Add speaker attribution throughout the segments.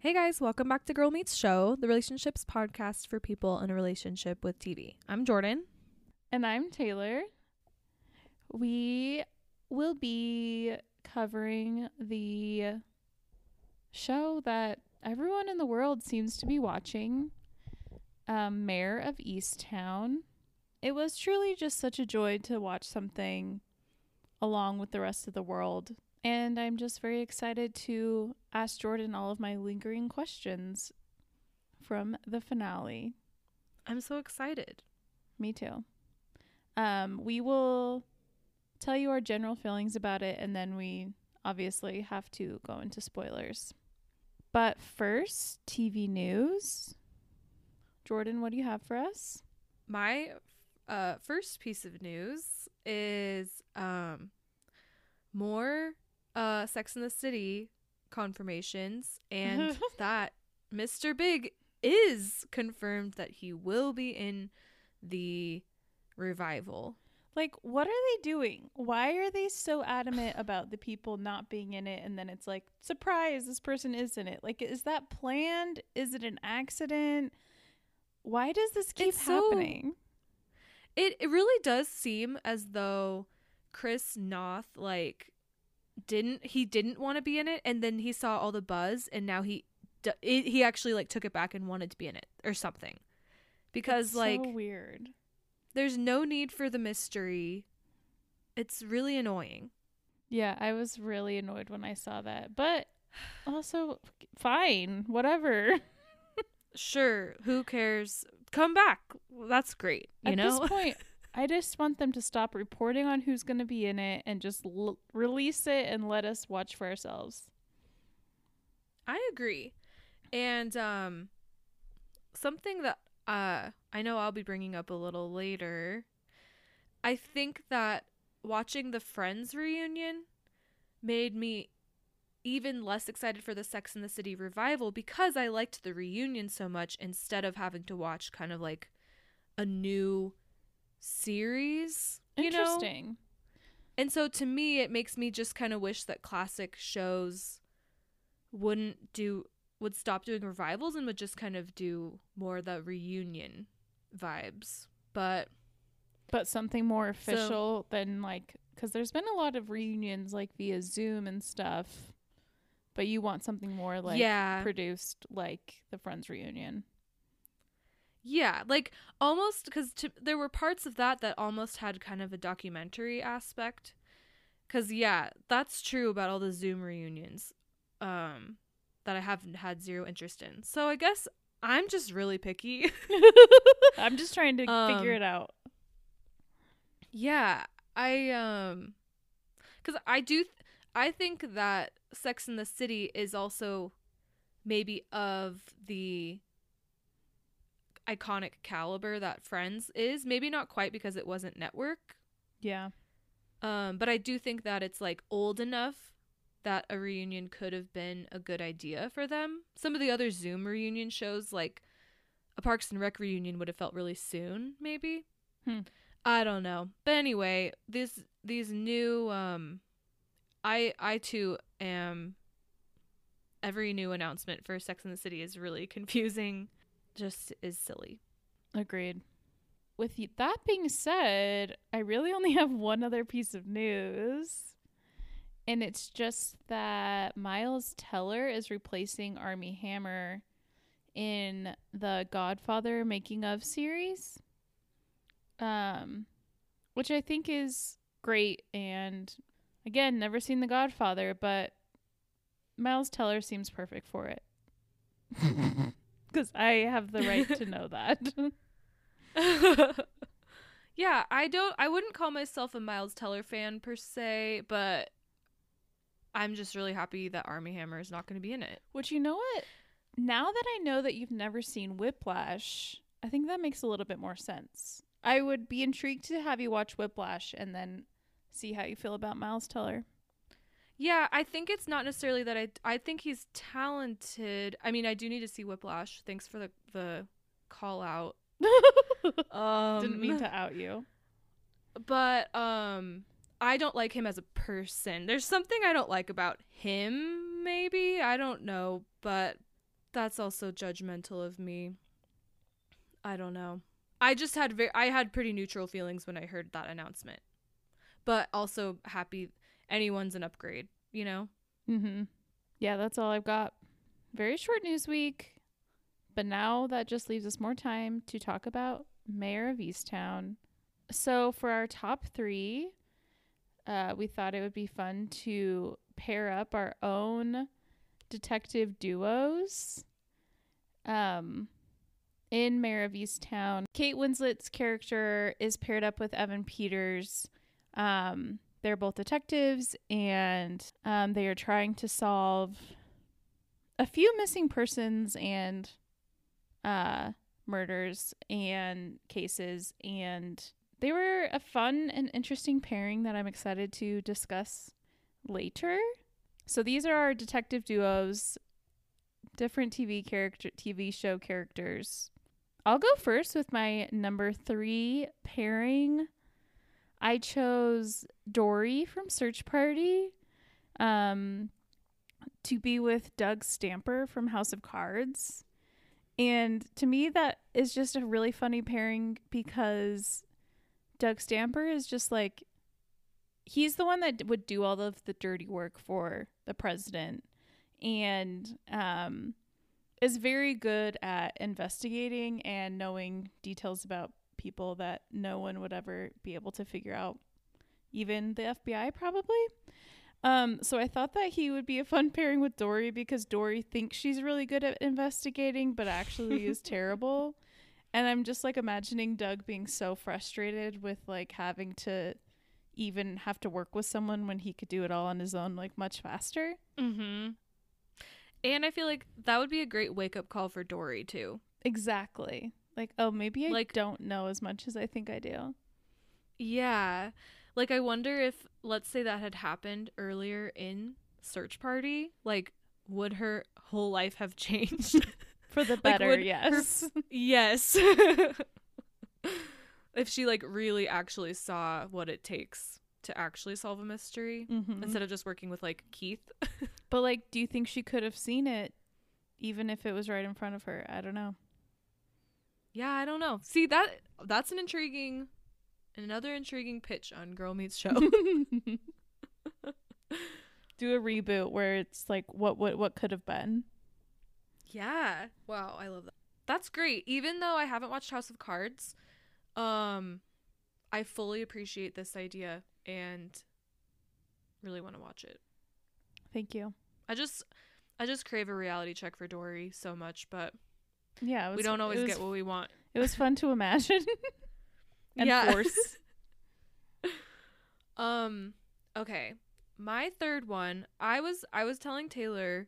Speaker 1: Hey guys, welcome back to Girl Meets Show, the relationships podcast for people in a relationship with TV. I'm Jordan.
Speaker 2: And I'm Taylor. We will be covering the show that everyone in the world seems to be watching um, Mare of Easttown. It was truly just such a joy to watch something along with the rest of the world. And I'm just very excited to ask Jordan all of my lingering questions from the finale.
Speaker 1: I'm so excited.
Speaker 2: Me too. Um, we will tell you our general feelings about it, and then we obviously have to go into spoilers. But first, TV news. Jordan, what do you have for us?
Speaker 1: My uh, first piece of news is um, more uh, Sex in the City confirmations, and that Mr. Big is confirmed that he will be in the revival.
Speaker 2: Like, what are they doing? Why are they so adamant about the people not being in it? And then it's like, surprise, this person is in it. Like, is that planned? Is it an accident? Why does this keep
Speaker 1: It's so-
Speaker 2: happening?
Speaker 1: It it really does seem as though Chris Noth like didn't he didn't want to be in it, and then he saw all the buzz, and now he he actually like took it back and wanted to be in it or something, because like
Speaker 2: so weird.
Speaker 1: there's no need for the mystery. It's really annoying.
Speaker 2: Yeah, I was really annoyed when I saw that. But also, fine, whatever.
Speaker 1: Sure, who cares? Come back. That's great. You
Speaker 2: At
Speaker 1: know.
Speaker 2: this point, I just want them to stop reporting on who's going to be in it and just l- release it and let us watch for ourselves.
Speaker 1: I agree. And um something that uh I know I'll be bringing up a little later. I think that watching the Friends reunion made me even less excited for the Sex and the City revival because I liked the reunion so much instead of having to watch kind of like a new series, you know?
Speaker 2: Interesting.
Speaker 1: And so to me, it makes me just kind of wish that classic shows wouldn't do would stop doing revivals and would just kind of do more the reunion vibes. But
Speaker 2: But something more official than like, because there's been a lot of reunions like via Zoom and stuff. But you want something more like
Speaker 1: yeah,
Speaker 2: produced like the Friends reunion.
Speaker 1: Yeah, like almost because there were parts of that that almost had kind of a documentary aspect. Cause yeah, that's true about all the Zoom reunions, um, that I haven't had zero interest in. So I guess I'm just really picky.
Speaker 2: I'm just trying to figure
Speaker 1: Um,
Speaker 2: it out.
Speaker 1: Yeah, I um cuz I do th- I think that Sex in the City is also maybe of the iconic caliber that Friends is. Maybe not quite because it wasn't network.
Speaker 2: Yeah.
Speaker 1: Um but I do think that it's like old enough that a reunion could have been a good idea for them. Some of the other Zoom reunion shows like a Parks and Rec reunion would have felt really soon, maybe.
Speaker 2: Hmm.
Speaker 1: I don't know. But anyway, this these new um I I too am every new announcement for Sex and the City is really confusing. Just is silly.
Speaker 2: Agreed. With that being said, I really only have one other piece of news. And it's just that Miles Teller is replacing Armie Hammer in the Godfather making of series. Um which I think is great and again, never seen The Godfather, but Miles Teller seems perfect for it. Cuz I have the right to know that.
Speaker 1: yeah, I don't I wouldn't call myself a Miles Teller fan per se, but I'm just really happy that Armie Hammer is not going to be in it.
Speaker 2: Which you know what? Now that I know that you've never seen Whiplash, I think that makes a little bit more sense. I would be intrigued to have you watch Whiplash and then see how you feel about Miles Teller.
Speaker 1: Yeah, I think it's not necessarily that I I think he's talented. I mean, I do need to see Whiplash. Thanks for the the call out. Um
Speaker 2: Didn't mean to out you.
Speaker 1: but um I don't like him as a person. There's something I don't like about him maybe. I don't know, but that's also judgmental of me. I don't know. I just had very I had pretty neutral feelings when I heard that announcement. But also happy anyone's an upgrade, you know?
Speaker 2: Mm-hmm. Yeah, that's all I've got. Very short news week. But now that just leaves us more time to talk about Mare of Easttown. So for our top three, uh, we thought it would be fun to pair up our own detective duos. Um, in Mare of Easttown, Kate Winslet's character is paired up with Evan Peters. Um, they're both detectives and um, they are trying to solve a few missing persons and uh, murders and cases. And they were a fun and interesting pairing that I'm excited to discuss later. So these are our detective duos, different TV character, TV show characters. I'll go first with my number three pairing. I chose Dory from Search Party um, to be with Doug Stamper from House of Cards. And to me, that is just a really funny pairing because Doug Stamper is just like, he's the one that would do all of the dirty work for the president and um, is very good at investigating and knowing details about people that no one would ever be able to figure out, even the FBI probably. Um, so I thought that he would be a fun pairing with Dory because Dory thinks she's really good at investigating, but actually is terrible. And I'm just like imagining Doug being so frustrated with like having to even have to work with someone when he could do it all on his own, like much faster.
Speaker 1: Mm-hmm. And I feel like that would be a great wake up call for Dory too.
Speaker 2: Exactly. Like, oh, maybe I
Speaker 1: Like-
Speaker 2: don't know as much as I think I do.
Speaker 1: Yeah. Like I wonder if let's say that had happened earlier in Search Party, like would her whole life have changed?
Speaker 2: For the better,
Speaker 1: would her
Speaker 2: yes.
Speaker 1: yes. if she like really actually saw what it takes to actually solve a mystery
Speaker 2: Mhm.
Speaker 1: instead of just working with like Keith.
Speaker 2: But like, do you think she could have seen it, even if it was right in front of her? I don't know.
Speaker 1: Yeah, I don't know. See that that's an intriguing another intriguing pitch on Girl Meets Show.
Speaker 2: do a reboot where it's like what what what could have been.
Speaker 1: Yeah. Wow, I love that. That's great. Even though I haven't watched House of Cards, um I fully appreciate this idea and really want to watch it.
Speaker 2: Thank you.
Speaker 1: I just I just crave a reality check for Dory so much, but
Speaker 2: Yeah, it was,
Speaker 1: we don't always
Speaker 2: was,
Speaker 1: get what we want.
Speaker 2: It was fun to imagine and force.
Speaker 1: um okay. My third one, I was I was telling Taylor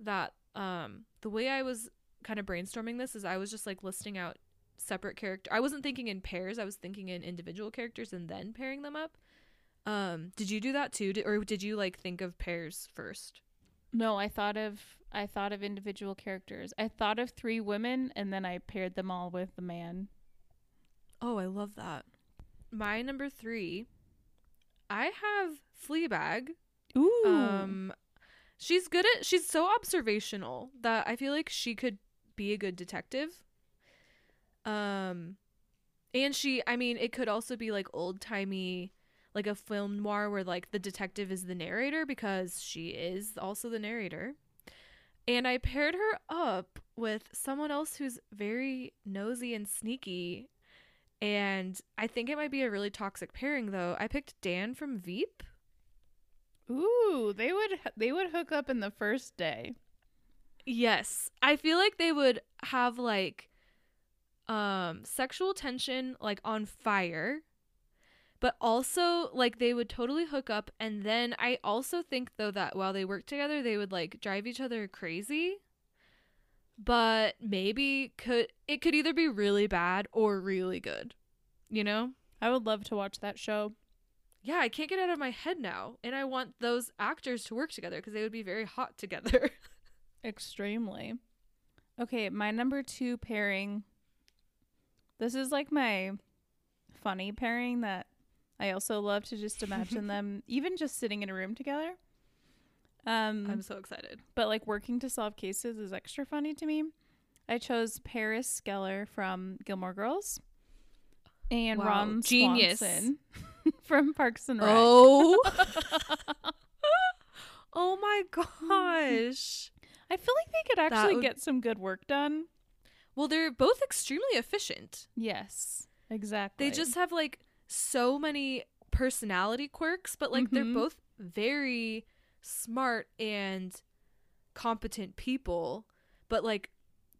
Speaker 1: that um the way I was kind of brainstorming this is I was just like listing out separate character. I wasn't thinking in pairs, I was thinking in individual characters and then pairing them up. Um did you do that too? Did, or did you like think of pairs first?
Speaker 2: No, I thought of I thought of individual characters. I thought of three women and then I paired them all with the man.
Speaker 1: Oh, I love that. My number 3 I have Fleabag.
Speaker 2: Ooh.
Speaker 1: Um she's good at she's so observational that I feel like she could be a good detective. Um and she I mean it could also be like old-timey like a film noir where like the detective is the narrator because she is also the narrator. And I paired her up with someone else who's very nosy and sneaky. And I think it might be a really toxic pairing though. I picked Dan from Veep.
Speaker 2: Ooh, they would they would hook up in the first day.
Speaker 1: Yes. I feel like they would have like um sexual tension like on fire. But also like they would totally hook up and then I also think though that while they work together they would like drive each other crazy. But maybe could it could either be really bad or really good. You know?
Speaker 2: I would love to watch that show.
Speaker 1: Yeah, I can't get out of my head now. And I want those actors to work together because they would be very hot together.
Speaker 2: Extremely. Okay, my number two pairing. This is like my funny pairing that I also love to just imagine them even just sitting in a room together. Um,
Speaker 1: I'm so excited.
Speaker 2: but like working to solve cases is extra funny to me. I chose Paris Geller from Gilmore Girls and
Speaker 1: Wow,
Speaker 2: Ron
Speaker 1: genius.
Speaker 2: Swanson from Parks and Rec.
Speaker 1: Oh. oh my gosh.
Speaker 2: I feel like they could actually
Speaker 1: would-
Speaker 2: get some good work done.
Speaker 1: Well, they're both extremely efficient.
Speaker 2: Yes, exactly.
Speaker 1: They just have like so many personality quirks, but like
Speaker 2: Mhm.
Speaker 1: they're both very smart and competent people, but like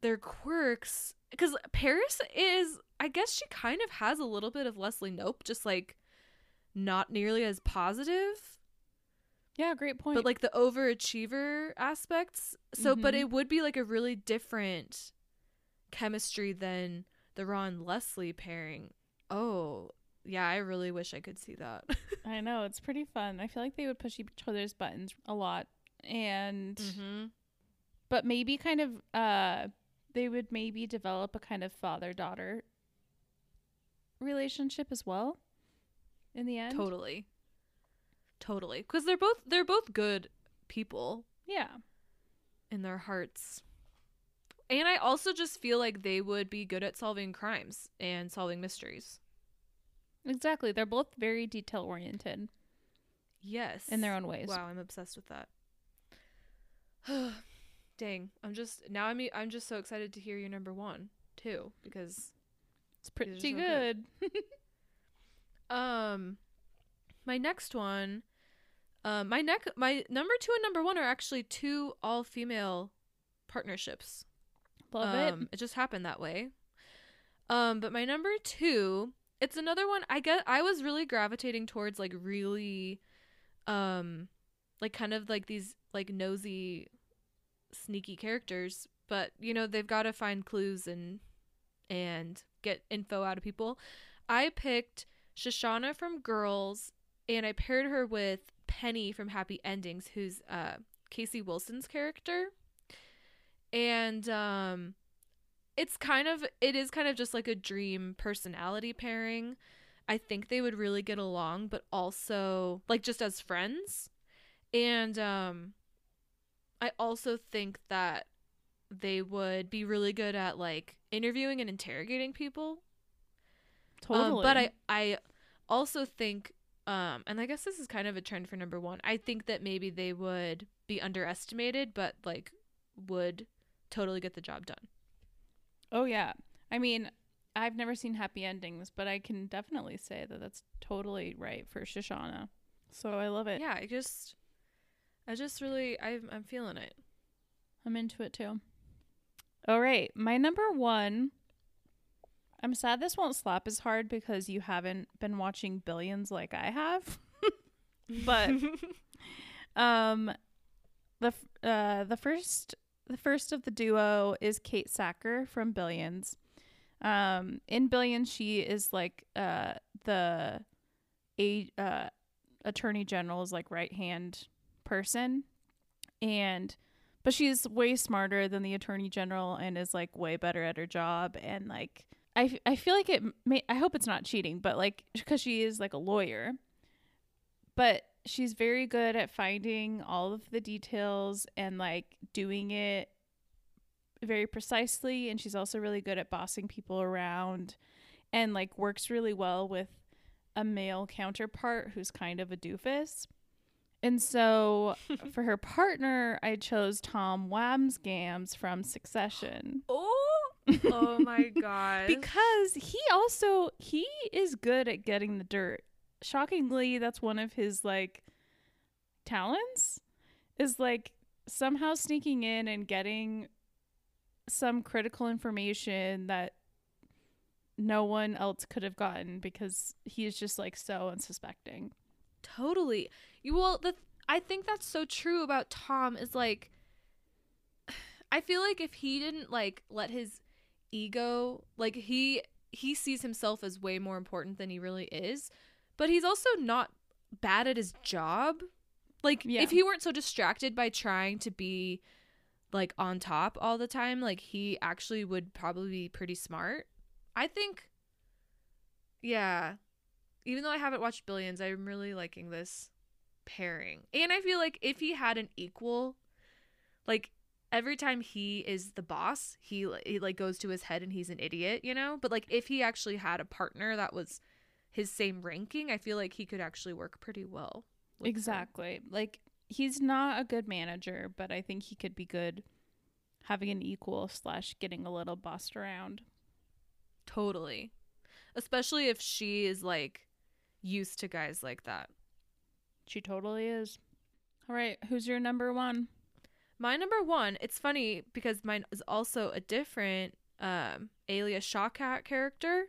Speaker 1: their quirks cuz Paris is I guess she kind of has a little bit of Leslie Knope, just like not nearly as positive,
Speaker 2: yeah, great point.
Speaker 1: but like the overachiever aspects. So but
Speaker 2: Mhm.
Speaker 1: it would be like a really different chemistry than the Ron Leslie pairing. Oh, yeah, I really wish I could see that.
Speaker 2: I know it's pretty fun. I feel like they would push each other's buttons a lot, and
Speaker 1: mm-hmm.
Speaker 2: but maybe kind of uh, they would maybe develop a kind of father daughter relationship as well. In the end,
Speaker 1: Totally. Totally. Because they're both they're both good people
Speaker 2: yeah,
Speaker 1: in their hearts. And I also just feel like they would be good at solving crimes and solving mysteries.
Speaker 2: Exactly. They're both very detail oriented
Speaker 1: Yes.
Speaker 2: in their own ways.
Speaker 1: Wow, I'm obsessed with that. Dang, I'm just now I'm I'm just so excited to hear your number 1 too because
Speaker 2: It's pretty
Speaker 1: so
Speaker 2: good.
Speaker 1: good. Um, my next one, um, my neck, my number two and number one are actually two all female partnerships.
Speaker 2: Love
Speaker 1: um,
Speaker 2: it.
Speaker 1: It just happened that way. Um, but my number two, it's another one. I get. I was really gravitating towards like really, um, like kind of like these like nosy, sneaky characters. But you know they've got to find clues and and get info out of people. I picked Shoshana from Girls, and I paired her with Penny from Happy Endings, who's uh, Casey Wilson's character. And um, it's kind of it is kind of just like a dream personality pairing. I think they would really get along, but also like just as friends. And um, I also think that they would be really good at like interviewing and interrogating people.
Speaker 2: Totally.
Speaker 1: Um, but I I also think um and I guess this is kind of a trend for number 1. I think that maybe they would be underestimated but like would totally get the job done.
Speaker 2: Oh yeah. I mean, I've never seen happy endings, but I can definitely say that that's totally right for Shoshana. So I love it.
Speaker 1: Yeah, I just I just really I'm I'm feeling it.
Speaker 2: I'm into it too. All right, my number 1 I'm sad this won't slap as hard because you haven't been watching Billions like I have. But um the f- uh the first the first of the duo is Kate Sacker from Billions. Um in Billions she is like uh the a uh attorney general's like right hand person. And but she's way smarter than the attorney general and is like way better at her job. And like I, feel like it may I hope it's not cheating but like cuz she is like a lawyer. But she's very good at finding all of the details and like doing it very precisely and she's also really good at bossing people around and like works really well with a male counterpart who's kind of a doofus. And so for her partner, I chose Tom Wambsgans from Succession
Speaker 1: oh, oh my god.
Speaker 2: because he also he is good at getting the dirt. Shockingly, that's one of his like talents is like somehow sneaking in and getting some critical information that no one else could have gotten because he is just like so unsuspecting.
Speaker 1: Totally. You well the I think that's so true about Tom is like I feel like if he didn't like let his ego like he he sees himself as way more important than he really is, but he's also not bad at his job. Like
Speaker 2: Yeah.
Speaker 1: if he weren't so distracted by trying to be like on top all the time, like he actually would probably be pretty smart. I think yeah. Even though I haven't watched Billions, I'm really liking this pairing. And I feel like if he had an equal, like every time he is the boss, he, he like goes to his head and he's an idiot, you know? But like if he actually had a partner that was his same ranking, I feel like he could actually work pretty well. with her.
Speaker 2: Exactly. Like he's not a good manager, but I think he could be good having an equal slash getting a little bossed around.
Speaker 1: Totally. Especially if she is like used to guys like that.
Speaker 2: She totally is. All right, who's your number one?
Speaker 1: My number one, it's funny because mine is also a different um Alia Shawkat character.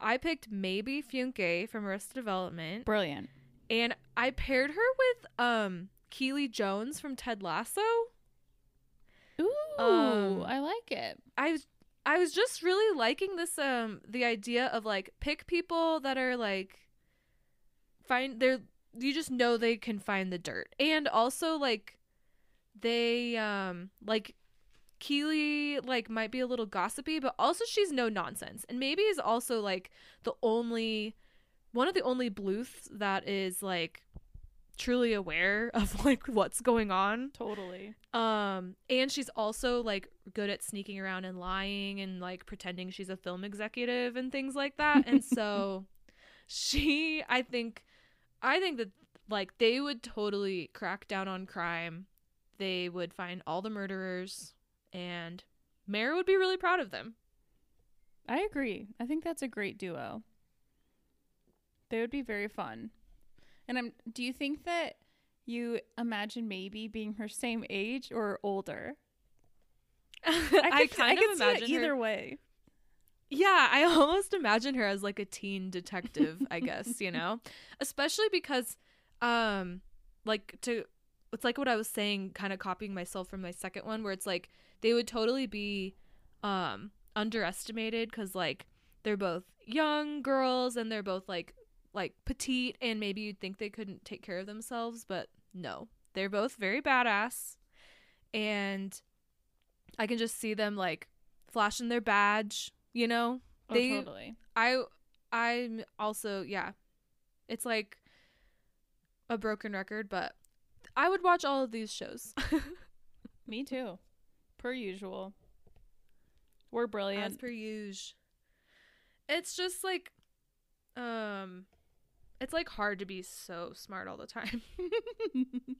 Speaker 1: I picked Maeby Funke from Arrested Development.
Speaker 2: Brilliant.
Speaker 1: And I paired her with um Keeley Jones from Ted Lasso.
Speaker 2: Ooh,
Speaker 1: Um,
Speaker 2: I like it.
Speaker 1: I was I was just really liking this um the idea of like pick people that are like find they're you just know they can find the dirt. And also like they um like Keely like might be a little gossipy, but also she's no nonsense. And maybe is also like the only one of the only Bluths that is like truly aware of like what's going on.
Speaker 2: Totally.
Speaker 1: Um, and she's also like good at sneaking around and lying and like pretending she's a film executive and things like that. And so she, I think, I think that like they would totally crack down on crime. They would find all the murderers, and Mare would be really proud of them.
Speaker 2: I agree. I think that's a great duo. They would be very fun. And I'm do you think that you imagine maybe being her same age or older?
Speaker 1: I,
Speaker 2: could-
Speaker 1: kind
Speaker 2: could
Speaker 1: of imagine her-
Speaker 2: either way.
Speaker 1: Yeah, I almost imagine her as like a teen detective, I guess, you know? Especially because um like to it's like what I was saying kind of copying myself from my second one where it's like they would totally be um underestimated cuz like they're both young girls and they're both like like petite and maybe you'd think they couldn't take care of themselves, but no. They're both very badass and I can just see them like flashing their badge, you know?
Speaker 2: Oh,
Speaker 1: They-
Speaker 2: totally.
Speaker 1: I I'm also yeah. It's like a broken record, but I would watch all of these shows.
Speaker 2: Me too. Per usual. We're brilliant.
Speaker 1: As per usual. It's just like um it's like hard to be so smart all the time.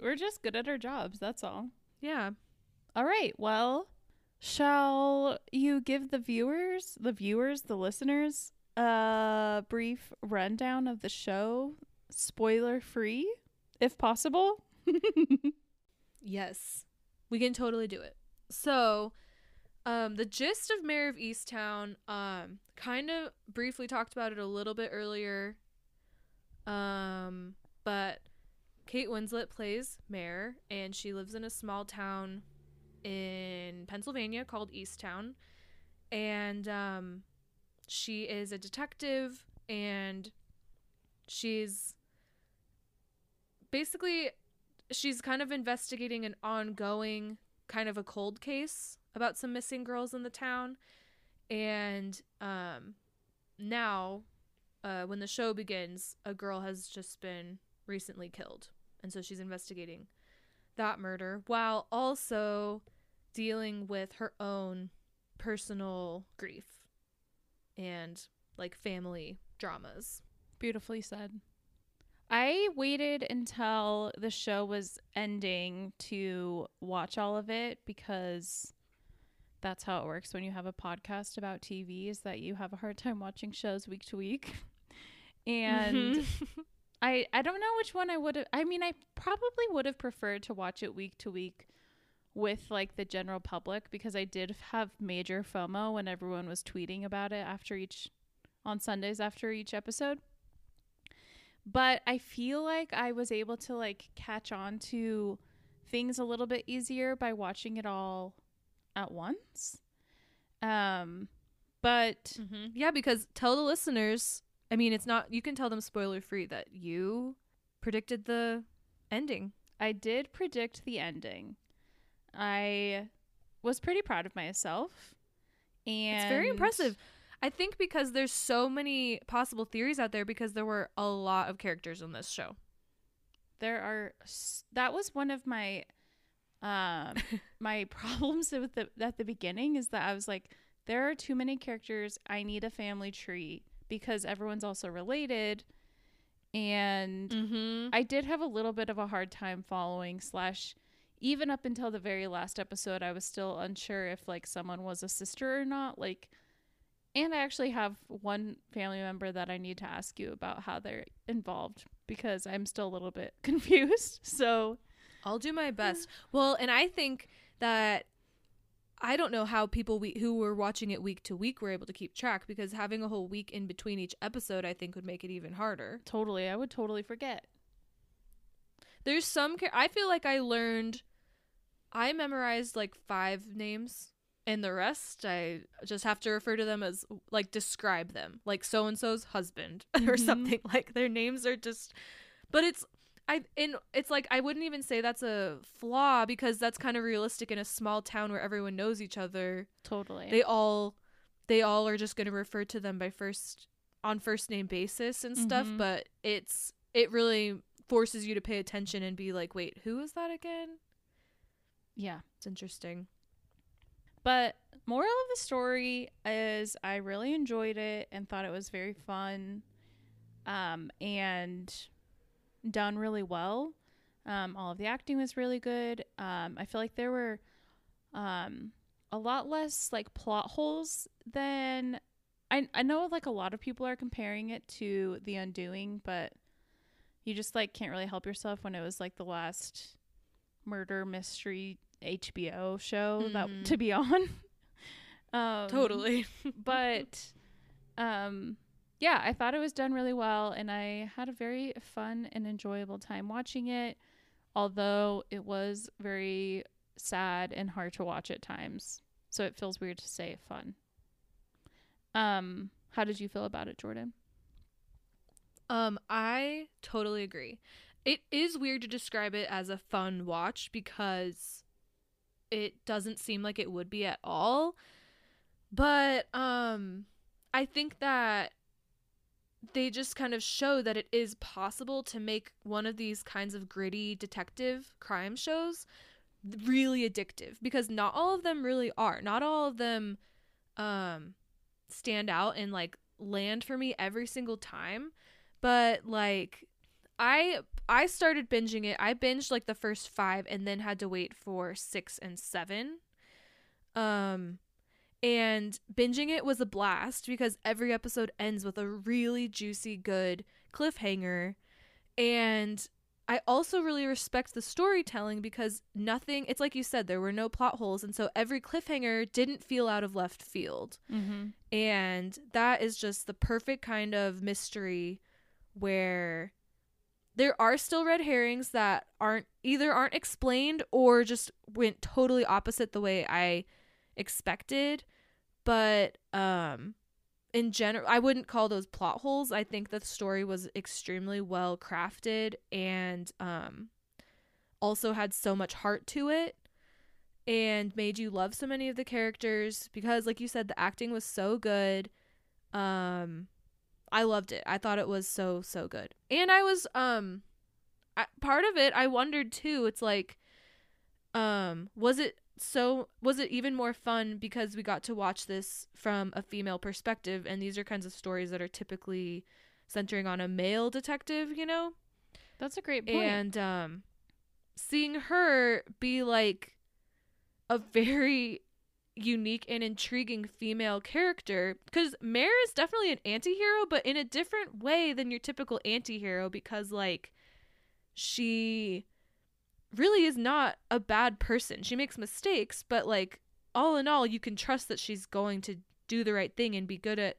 Speaker 2: We're just good at our jobs, that's all.
Speaker 1: yeah.
Speaker 2: All right. Well, shall you give the viewers, the viewers, the listeners, a brief rundown of the show, spoiler free, if possible?
Speaker 1: Yes. We can totally do it. So, um the gist of Mare of Easttown um kind of briefly talked about it a little bit earlier. Um but Kate Winslet plays Mare and she lives in a small town in Pennsylvania called Easttown and um she is a detective and she's basically she's kind of investigating an ongoing kind of a cold case about some missing girls in the town. And um now uh when the show begins a girl has just been recently killed. And so she's investigating that murder while also dealing with her own personal grief and like family dramas.
Speaker 2: Beautifully said. I waited until the show was ending to watch all of it because that's how it works when you have a podcast about TV is that you have a hard time watching shows week to week. And
Speaker 1: Mhm.
Speaker 2: I I don't know which one I would have I mean I probably would have preferred to watch it week to week with like the general public because I did have major FOMO when everyone was tweeting about it after each on Sundays after each episode. But I feel like I was able to like catch on to things a little bit easier by watching it all at once. Um but
Speaker 1: Mhm. Yeah, because tell the listeners. I mean, it's not. You can tell them spoiler free that you predicted the ending.
Speaker 2: I did predict the ending. I was pretty proud of myself. And
Speaker 1: It's very impressive. I think because there's so many possible theories out there because there were a lot of characters in this show.
Speaker 2: there are that was one of my um my problems with the at the beginning is that I was like there are too many characters. I need a family tree because everyone's also related and
Speaker 1: Mm-hmm.
Speaker 2: I did have a little bit of a hard time following slash even up until the very last episode I was still unsure if like someone was a sister or not like and I actually have one family member that I need to ask you about how they're involved because I'm still a little bit confused. So,
Speaker 1: I'll do my best. Well, and I think that I don't know how people we, who were watching it week to week were able to keep track because having a whole week in between each episode, I think, would make it even harder.
Speaker 2: totally, I would totally forget.
Speaker 1: There's some. I feel like I learned. I memorized like five names, and the rest I just have to refer to them as like describe them, like so and so's husband or
Speaker 2: Mhm.
Speaker 1: something. Like their names are just. But it's I and it's like I wouldn't even say that's a flaw because that's kind of realistic in a small town where everyone knows each other.
Speaker 2: Totally.
Speaker 1: They all they all are just going to refer to them by first on first name basis and stuff,
Speaker 2: Mhm.
Speaker 1: but it's it really forces you to pay attention and be like, "Wait, who is that again?"
Speaker 2: yeah.
Speaker 1: It's interesting.
Speaker 2: But moral of the story is I really enjoyed it and thought it was very fun um, and done really well. Um, all of the acting was really good. Um, I feel like there were um, a lot less like plot holes than I I know like a lot of people are comparing it to The Undoing, but you just like can't really help yourself when it was like the last murder mystery HBO show
Speaker 1: Mhm.
Speaker 2: that to be on. um,
Speaker 1: totally.
Speaker 2: but um yeah, I thought it was done really well and I had a very fun and enjoyable time watching it, although it was very sad and hard to watch at times. So it feels weird to say fun. Um how did you feel about it, Jordan?
Speaker 1: Um, I totally agree. It is weird to describe it as a fun watch because it doesn't seem like it would be at all. But um I think that they just kind of show that it is possible to make one of these kinds of gritty detective crime shows really addictive because not all of them really are. Not all of them um stand out and like land for me every single time but like i i started binging it. I binged like the first five and then had to wait for six and seven. Um and binging it was a blast because every episode ends with a really juicy good cliffhanger. And i also really respect the storytelling because nothing it's like you said there were no plot holes. And so every cliffhanger didn't feel out of left field.
Speaker 2: Mm-hmm.
Speaker 1: and that is just the perfect kind of mystery where there are still red herrings that aren't either aren't explained or just went totally opposite the way I expected. But um in general I wouldn't call those plot holes. I think the story was extremely well crafted and um also had so much heart to it and made you love so many of the characters because like you said the acting was so good um i loved it. I thought it was so so good. And i was um I, part of it i wondered too it's like um was it so was it even more fun because we got to watch this from a female perspective and these are kinds of stories that are typically centering on a male detective you know?
Speaker 2: That's a great point.
Speaker 1: and um seeing her be like a very unique and intriguing female character because Mare is definitely an anti-hero but in a different way than your typical anti-hero because like she really is not a bad person. She makes mistakes but like all in all you can trust that she's going to do the right thing and be good at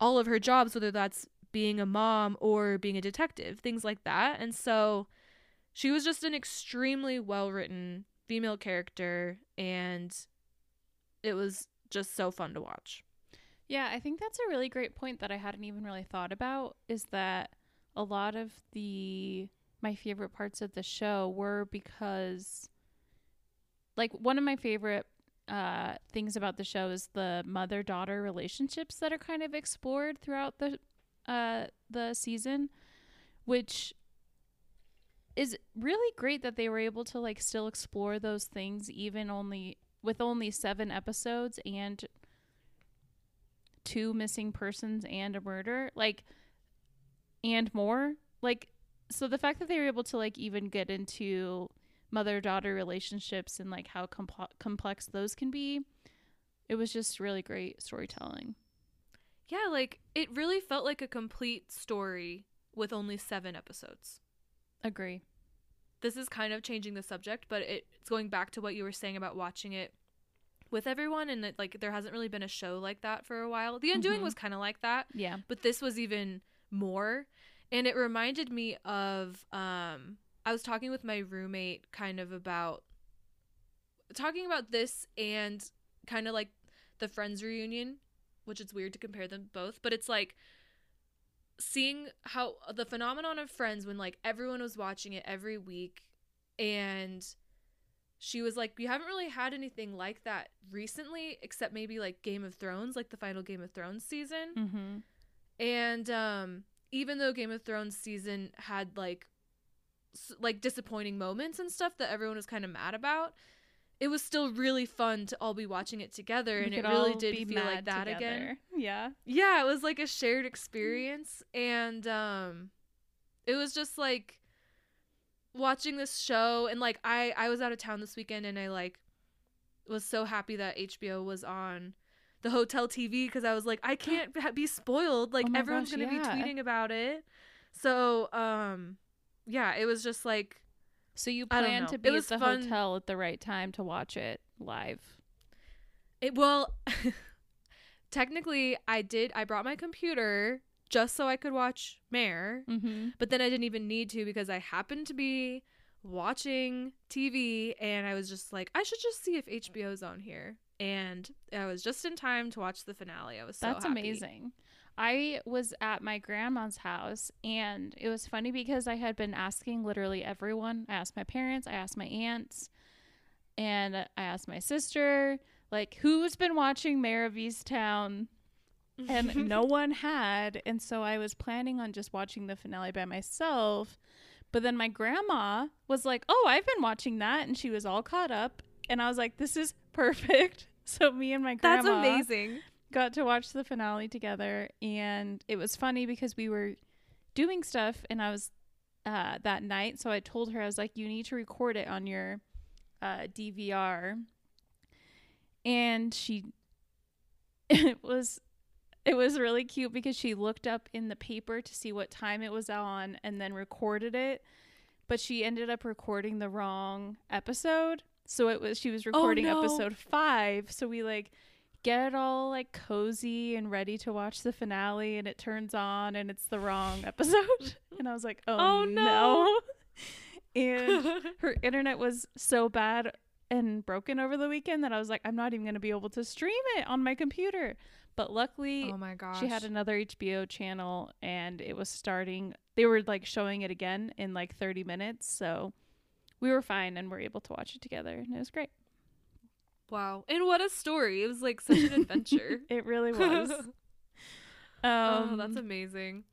Speaker 1: all of her jobs whether that's being a mom or being a detective things like that. And so she was just an extremely well written female character and it was just so fun to watch.
Speaker 2: Yeah, I think that's a really great point that I hadn't even really thought about is that a lot of the my favorite parts of the show were because like one of my favorite uh things about the show is the mother-daughter relationships that are kind of explored throughout the uh the season which is really great that they were able to like still explore those things even only with only 7 episodes and two missing persons and a murder like and more like so the fact that they were able to like even get into mother daughter relationships and like how compl- complex those can be it was just really great storytelling
Speaker 1: Yeah, like it really felt like a complete story with only seven episodes.
Speaker 2: agree
Speaker 1: This is kind of changing the subject, but it, it's going back to what you were saying about watching it with everyone, and that like there hasn't really been a show like that for a while. The Undoing
Speaker 2: Mhm.
Speaker 1: was kind of like that,
Speaker 2: yeah
Speaker 1: but this was even more, and it reminded me of um. I was talking with my roommate kind of about talking about this and kind of like the Friends reunion, which it's weird to compare them both, but it's like seeing how the phenomenon of Friends when like everyone was watching it every week and she was like, You haven't really had anything like that recently, except maybe like Game of Thrones, like the final Game of Thrones season.
Speaker 2: mm-hmm.
Speaker 1: And um even though Game of Thrones season had like s- like disappointing moments and stuff that everyone was kind of mad about, it was still really fun to all be watching it together and it really did feel like that again.
Speaker 2: yeah
Speaker 1: Yeah, it was like a shared experience and um it was just like watching this show and like I I was out of town this weekend and I like was so happy that HBO was on the hotel TV because I was like I can't be spoiled like
Speaker 2: Oh
Speaker 1: everyone's
Speaker 2: gosh,
Speaker 1: to
Speaker 2: yeah.
Speaker 1: be tweeting about it. So um yeah, it was just like
Speaker 2: so you plan to be at the
Speaker 1: fun.
Speaker 2: hotel at the right time to watch it live
Speaker 1: It well, technically, I did. I brought my computer just so I could watch Mare,
Speaker 2: mm-hmm.
Speaker 1: but then I didn't even need to because I happened to be watching TV and I was just like, I should just see if HBO's on here. And I was just in time to watch the finale. I was so
Speaker 2: That's
Speaker 1: happy.
Speaker 2: amazing. I was at my grandma's house and it was funny because I had been asking literally everyone. I asked my parents, I asked my aunts, and I asked my sister, like, who's been watching Mare of Easttown? And no one had. And so I was planning on just watching the finale by myself. But then my grandma was like, oh, I've been watching that. And she was all caught up. And I was like, this is perfect. So me and my grandma
Speaker 1: That's amazing.
Speaker 2: Got to watch the finale together and it was funny because we were doing stuff and I was uh that night so I told her I was like you need to record it on your uh DVR and she it was it was really cute because she looked up in the paper to see what time it was on and then recorded it but she ended up recording the wrong episode so it was she was recording
Speaker 1: no.
Speaker 2: episode 5 so we like get all like cozy and ready to watch the finale and it turns on and it's the wrong episode. And i was like oh,
Speaker 1: Oh,
Speaker 2: no,
Speaker 1: no.
Speaker 2: and her internet was so bad and broken over the weekend that i was like i'm not even going to be able to stream it on my computer. But luckily
Speaker 1: oh my gosh.
Speaker 2: she had another hbo channel and it was starting they were like showing it again in like 30 minutes. So we were fine and were able to watch it together and it was great
Speaker 1: wow. And what a story. It was like such an adventure.
Speaker 2: it really was um
Speaker 1: oh, that's amazing.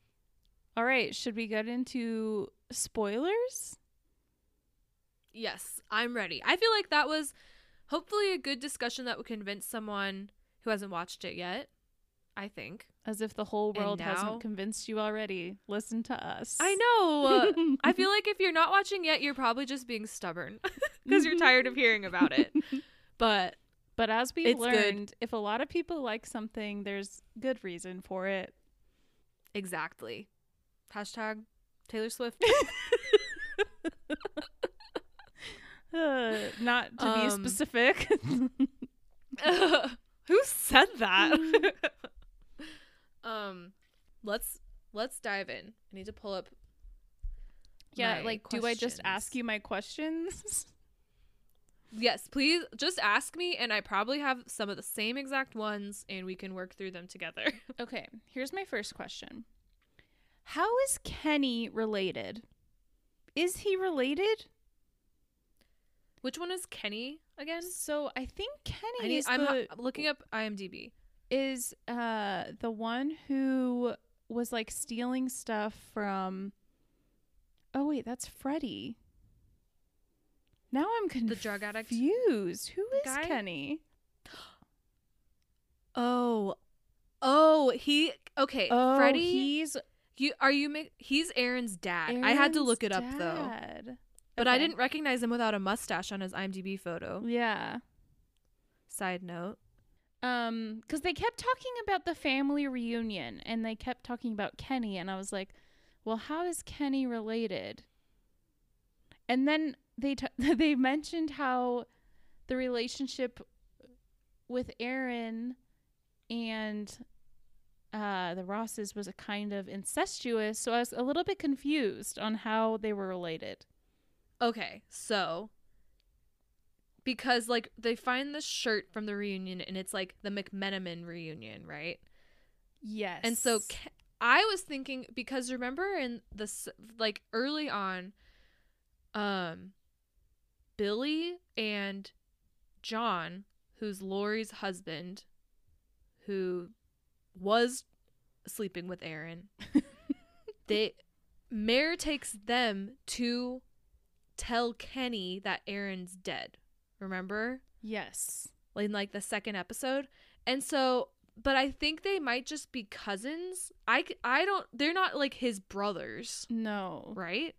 Speaker 2: All right, should we get into spoilers?
Speaker 1: Yes, I'm ready. I feel like that was hopefully a good discussion that would convince someone who hasn't watched it yet. I think.
Speaker 2: As if the whole world
Speaker 1: now-
Speaker 2: hasn't convinced you already. Listen to us.
Speaker 1: I know. I feel like if you're not watching yet, you're probably just being stubborn because you're tired of hearing about it. But
Speaker 2: But as we've
Speaker 1: It's good.
Speaker 2: learned, if a lot of people like something, there's good reason for it.
Speaker 1: exactly. Hashtag Taylor Swift.
Speaker 2: Uh, not to be
Speaker 1: Um,
Speaker 2: specific.
Speaker 1: Who said that? um, let's let's dive in. I need to pull up.
Speaker 2: yeah, like, do I just ask you my questions?
Speaker 1: Yes, please just ask me, and I probably have some of the same exact ones, and we can work through them together.
Speaker 2: okay, here's my first question How is Kenny related? Is he related?
Speaker 1: Which one is Kenny again?
Speaker 2: So I think Kenny
Speaker 1: I need,
Speaker 2: is
Speaker 1: I'm
Speaker 2: the,
Speaker 1: ha- looking up IMDb.
Speaker 2: is uh the one who was like stealing stuff from Oh wait, that's Freddie. Now I'm confused.
Speaker 1: The drug addict?
Speaker 2: Who is
Speaker 1: Guy?
Speaker 2: Kenny?
Speaker 1: Oh. Oh, he okay.
Speaker 2: Oh,
Speaker 1: Freddie
Speaker 2: he's
Speaker 1: You are you ma- he's Aaron's dad. I had to look it up though. But I didn't recognize him without a mustache on his IMDb photo.
Speaker 2: Yeah.
Speaker 1: Side note.
Speaker 2: Um, because they kept talking about the family reunion and they kept talking about Kenny, and I was like, well, how is Kenny related? And then they t- they mentioned how the relationship with Erin and uh, the Rosses was a kind of incestuous, so I was a little bit confused on how they were related.
Speaker 1: Okay, so because like they find this shirt from the reunion and it's like the McMenamin reunion, right?
Speaker 2: Yes.
Speaker 1: And so I was thinking because remember in the like early on um Billy and John, who's Lori's husband, who was sleeping with Erin. they Mare takes them to tell Kenny that Erin's dead. Remember?
Speaker 2: yes.
Speaker 1: in like the second episode. And so, but I think they might just be cousins. I I don't they're not like his brothers,
Speaker 2: No.
Speaker 1: right?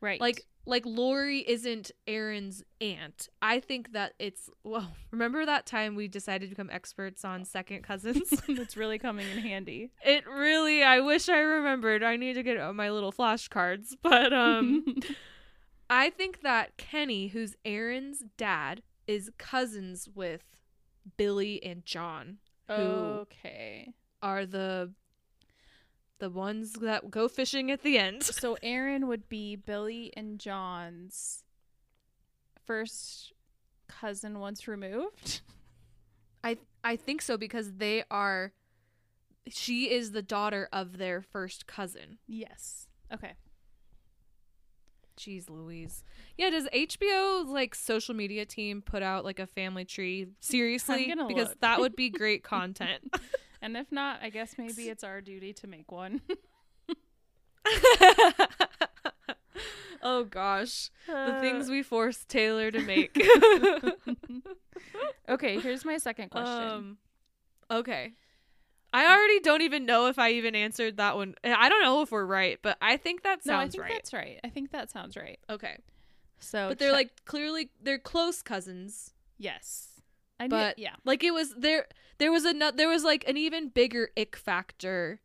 Speaker 2: Right.
Speaker 1: Like like Lori isn't Erin's aunt. I think that it's well, remember that time we decided to become experts on second cousins?
Speaker 2: it's really coming in handy.
Speaker 1: it really I wish I remembered. I need to get my little flashcards, but um I think that Kenny, who's Erin's dad, is cousins with Billy and John, who
Speaker 2: okay.
Speaker 1: are the the ones that go fishing at the end.
Speaker 2: So Erin would be Billy and John's first cousin once removed.
Speaker 1: I I think so because they are she is the daughter of their first cousin.
Speaker 2: Yes. Okay.
Speaker 1: Jeez Louise. Yeah, does HBO like social media team put out like a family tree? Seriously? Because
Speaker 2: look.
Speaker 1: that would be great content.
Speaker 2: And if not, I guess maybe it's our duty to make one.
Speaker 1: oh gosh. The things we force Taylor to make.
Speaker 2: okay, here's my second question.
Speaker 1: Um, okay. I already don't even know if I even answered that one. I don't know if we're right, but I think that sounds
Speaker 2: no, I think
Speaker 1: right.
Speaker 2: that's right. I think that sounds right.
Speaker 1: Okay.
Speaker 2: So,
Speaker 1: but they're
Speaker 2: check-
Speaker 1: like clearly they're close cousins.
Speaker 2: yes. I knew,
Speaker 1: But
Speaker 2: yeah.
Speaker 1: like it was there there was a there was like an even bigger ick factor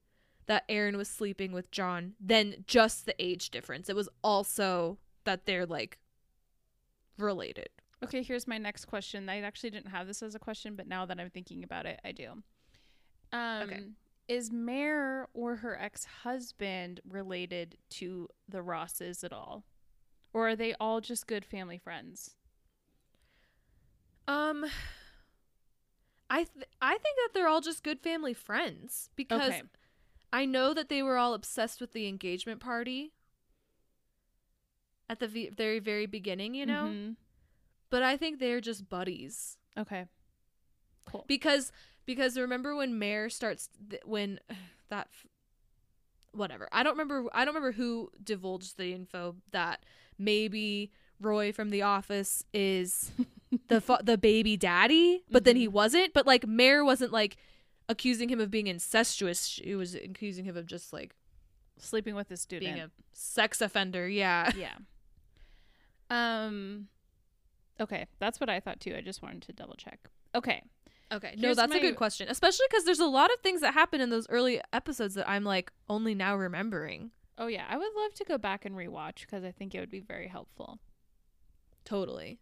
Speaker 1: that Erin was sleeping with John than just the age difference. It was also that they're like related.
Speaker 2: Okay, here's my next question. I actually didn't have this as a question, but now that I'm thinking about it, I do. Um, Is Mare or her ex husband related to the Rosses at all? Or are they all just good family friends?
Speaker 1: Um I th- I think that they're all just good family friends because
Speaker 2: Okay.
Speaker 1: I know that they were all obsessed with the engagement party at the v- very very beginning, you know?
Speaker 2: Mhm.
Speaker 1: But I think they're just buddies.
Speaker 2: Okay. Cool.
Speaker 1: because because remember when Mare starts th- when that f- whatever I don't remember I don't remember who divulged the info that maybe Roy from The Office is the fa- the baby daddy, but then he wasn't. But like Mare wasn't like accusing him of being incestuous. She was accusing him of just like
Speaker 2: Sleeping with a student.
Speaker 1: being a sex offender. Yeah.
Speaker 2: yeah. Um. Okay, that's what I thought too. I just wanted to double check. Okay.
Speaker 1: Okay. No, that's a good question, especially because there's a lot of things that happen in those early episodes that I'm like only now remembering.
Speaker 2: Oh yeah, I would love to go back and rewatch because I think it would be very helpful.
Speaker 1: Totally.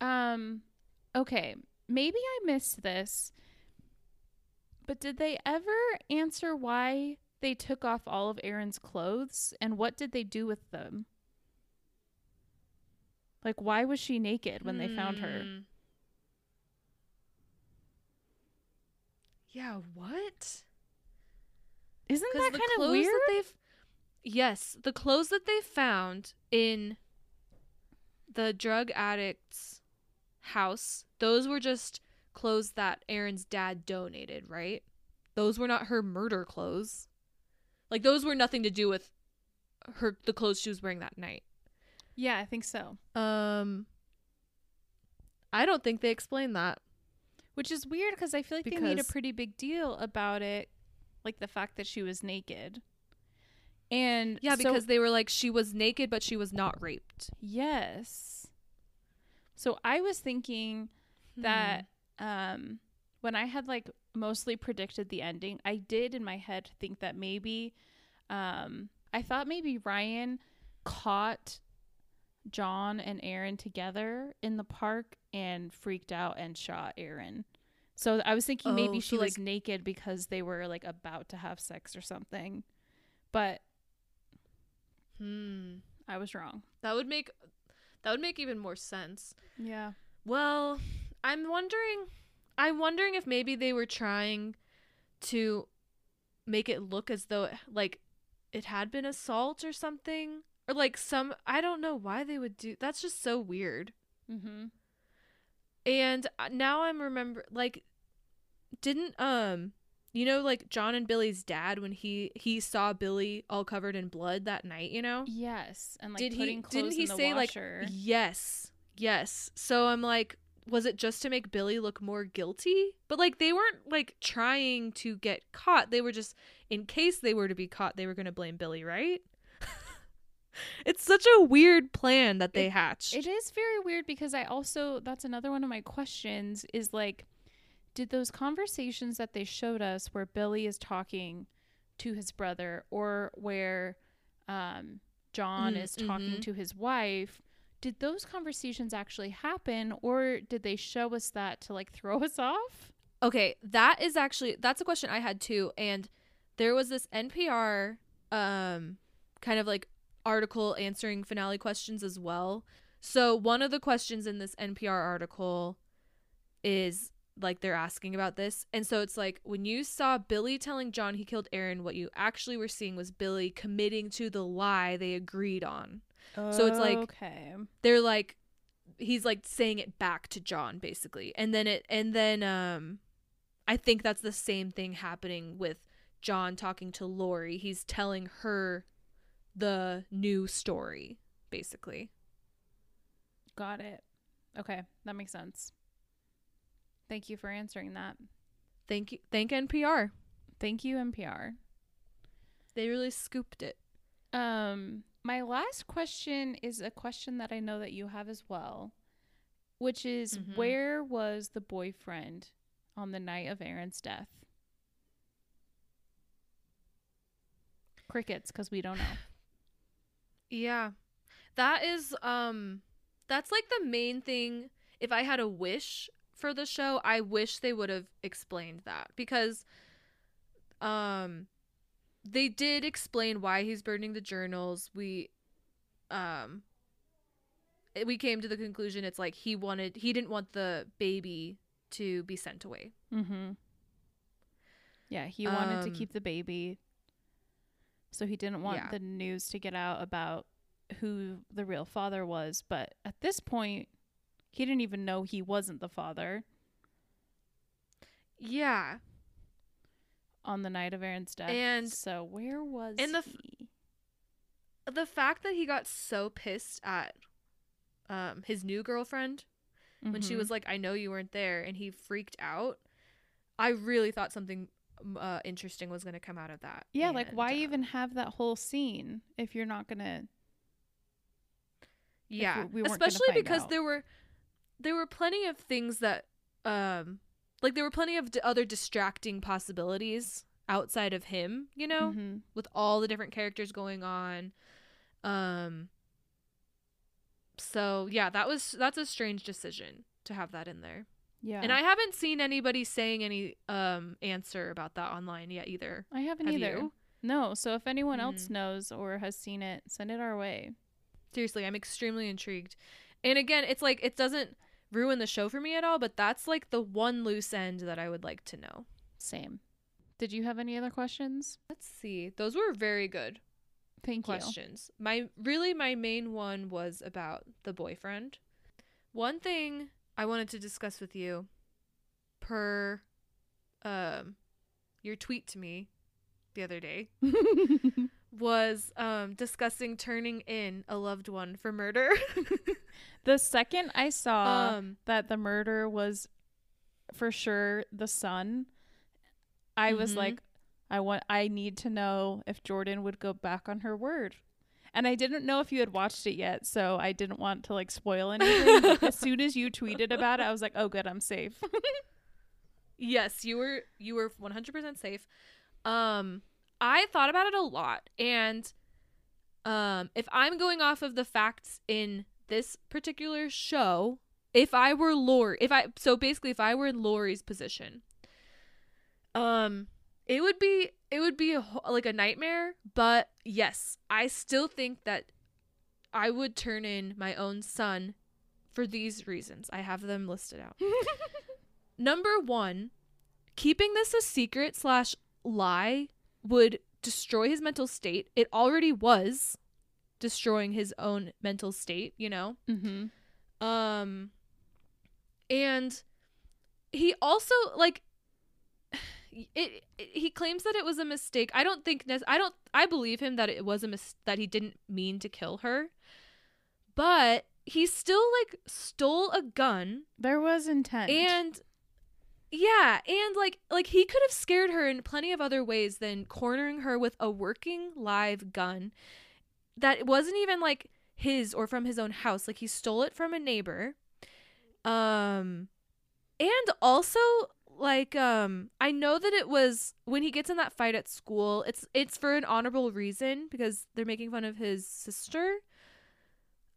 Speaker 2: Um, okay, maybe I missed this, but did they ever answer why they took off all of Erin's clothes and what did they do with them? Like, why was she naked when they found her?
Speaker 1: Hmm. Yeah, what?
Speaker 2: Isn't that kind of weird?
Speaker 1: that they've Yes, the clothes that they found in the drug addict's house, those were just clothes that Erin's dad donated, right? Those were not her murder clothes. Like those were nothing to do with her the clothes she was wearing that night.
Speaker 2: Yeah, I think so.
Speaker 1: Um I don't think they explained that.
Speaker 2: Which is weird because I feel like they made a pretty big deal about it, like the fact that she was naked. And
Speaker 1: Yeah,
Speaker 2: so-
Speaker 1: because they were like she was naked but she was not raped.
Speaker 2: yes. So I was thinking that
Speaker 1: Hmm.
Speaker 2: um when I had like mostly predicted the ending, I did in my head think that maybe um I thought maybe Ryan caught John and Erin together in the park and freaked out and shot Erin. So I was thinking maybe
Speaker 1: Oh,
Speaker 2: she
Speaker 1: so,
Speaker 2: was
Speaker 1: like-
Speaker 2: naked because they were like about to have sex or something. But
Speaker 1: Hmm.
Speaker 2: I was wrong.
Speaker 1: That would make that would make even more sense.
Speaker 2: Yeah.
Speaker 1: Well, I'm wondering I'm wondering if maybe they were trying to make it look as though like it had been assault or something or like some I don't know why they would do That's just so weird.
Speaker 2: Mhm.
Speaker 1: And uh, now I'm remember like didn't um you know like John and Billy's dad when he he saw Billy all covered in blood that night, you know?
Speaker 2: Yes, and like
Speaker 1: Did he- didn't he say, like. Yes. Yes. So I'm like, was it just to make Billy look more guilty? But like they weren't like trying to get caught. They were just in case they were to be caught, they were going to blame Billy, right? it's such a weird plan that they hatched.
Speaker 2: It is very weird because I also that's another one of my questions is like did those conversations that they showed us where Billy is talking to his brother or where um John
Speaker 1: Mm,
Speaker 2: is talking
Speaker 1: mhm.
Speaker 2: to his wife did those conversations actually happen or did they show us that to like throw us off?
Speaker 1: Okay, that is actually that's a question I had too and there was this NPR um kind of like article answering finale questions as well. So one of the questions in this NPR article is like they're asking about this. And so it's like when you saw Billy telling John he killed Erin, what you actually were seeing was Billy committing to the lie they agreed on. So it's like-
Speaker 2: okay.
Speaker 1: They're like he's like saying it back to John basically. And then it and then um I think that's the same thing happening with John talking to Lori. He's telling her the new story basically.
Speaker 2: Got it. Okay, that makes sense. Thank you for answering that.
Speaker 1: Thank you thank NPR.
Speaker 2: Thank you NPR.
Speaker 1: They really scooped it.
Speaker 2: Um, my last question is a question that I know that you have as well, which is
Speaker 1: Mhm.
Speaker 2: where was the boyfriend on the night of Erin's death? Crickets, because we don't know.
Speaker 1: Yeah. That is um that's like the main thing if I had a wish for the show, I wish they would have explained that because um they did explain why he's burning the journals. We um we came to the conclusion it's like he wanted he didn't want the baby to be sent away.
Speaker 2: Mm-hmm. Yeah, he wanted to
Speaker 1: Um,
Speaker 2: keep the baby, so he didn't want
Speaker 1: Yeah.
Speaker 2: the news to get out about who the real father was. But at this point, he didn't even know he wasn't the father
Speaker 1: Yeah.
Speaker 2: on the night of Erin's death.
Speaker 1: And-
Speaker 2: so, where was
Speaker 1: and the
Speaker 2: he?
Speaker 1: The fact that he got so pissed at um his new girlfriend when she was like, "I know you weren't there," and he freaked out. I really thought something uh, interesting was going to come out of that.
Speaker 2: yeah, like why
Speaker 1: uh,
Speaker 2: even have that whole scene if you're not gonna?
Speaker 1: Yeah,
Speaker 2: we- we
Speaker 1: especially because
Speaker 2: out.
Speaker 1: there were there were plenty of things that um like there were plenty of d- other distracting possibilities outside of him. You know,
Speaker 2: Mhm.
Speaker 1: with all the different characters going on. Um. So yeah, that was that's a strange decision to have that in there.
Speaker 2: Yeah,
Speaker 1: And I haven't seen anybody saying any um answer about that online yet either.
Speaker 2: I haven't
Speaker 1: Have
Speaker 2: either.
Speaker 1: you?
Speaker 2: No, so if anyone else
Speaker 1: Mm.
Speaker 2: knows or has seen it, send it our way.
Speaker 1: Seriously, I'm extremely intrigued. And again, it's like it doesn't ruin the show for me at all, but that's like the one loose end that I would like to know.
Speaker 2: Same. Did you have any other questions?
Speaker 1: Let's see. Those were very good
Speaker 2: Thank you.
Speaker 1: questions. My really my main one was about the boyfriend. One thing I wanted to discuss with you per um your tweet to me the other day was um discussing turning in a loved one for murder.
Speaker 2: The second I saw
Speaker 1: um
Speaker 2: that the murder was for sure the son, I was
Speaker 1: Mhm.
Speaker 2: like, I want I need to know if Jordan would go back on her word. And I didn't know if you had watched it yet, so I didn't want to like spoil anything. as soon as you tweeted about it, I was like, "Oh, good, I'm safe."
Speaker 1: Yes, you were you were 100% safe. Um I thought about it a lot and um if I'm going off of the facts in this particular show, if I were Lori, if I so basically if I were in Lori's position, um it would be it would be a, like a nightmare, but yes, I still think that I would turn in my own son for these reasons. I have them listed out. Number one, keeping this a secret slash lie would destroy his mental state. It already was destroying his own mental state, you know?
Speaker 2: mm-hmm.
Speaker 1: Um and he also like it, it he claims that it was a mistake. I don't think I don't I believe him that it was a mis- that he didn't mean to kill her. But he still like stole a gun
Speaker 2: There was intent.
Speaker 1: and yeah, and like like he could have scared her in plenty of other ways than cornering her with a working live gun that wasn't even like his or from his own house. Like he stole it from a neighbor. Um and also like um I know that it was when he gets in that fight at school, it's it's for an honorable reason because they're making fun of his sister.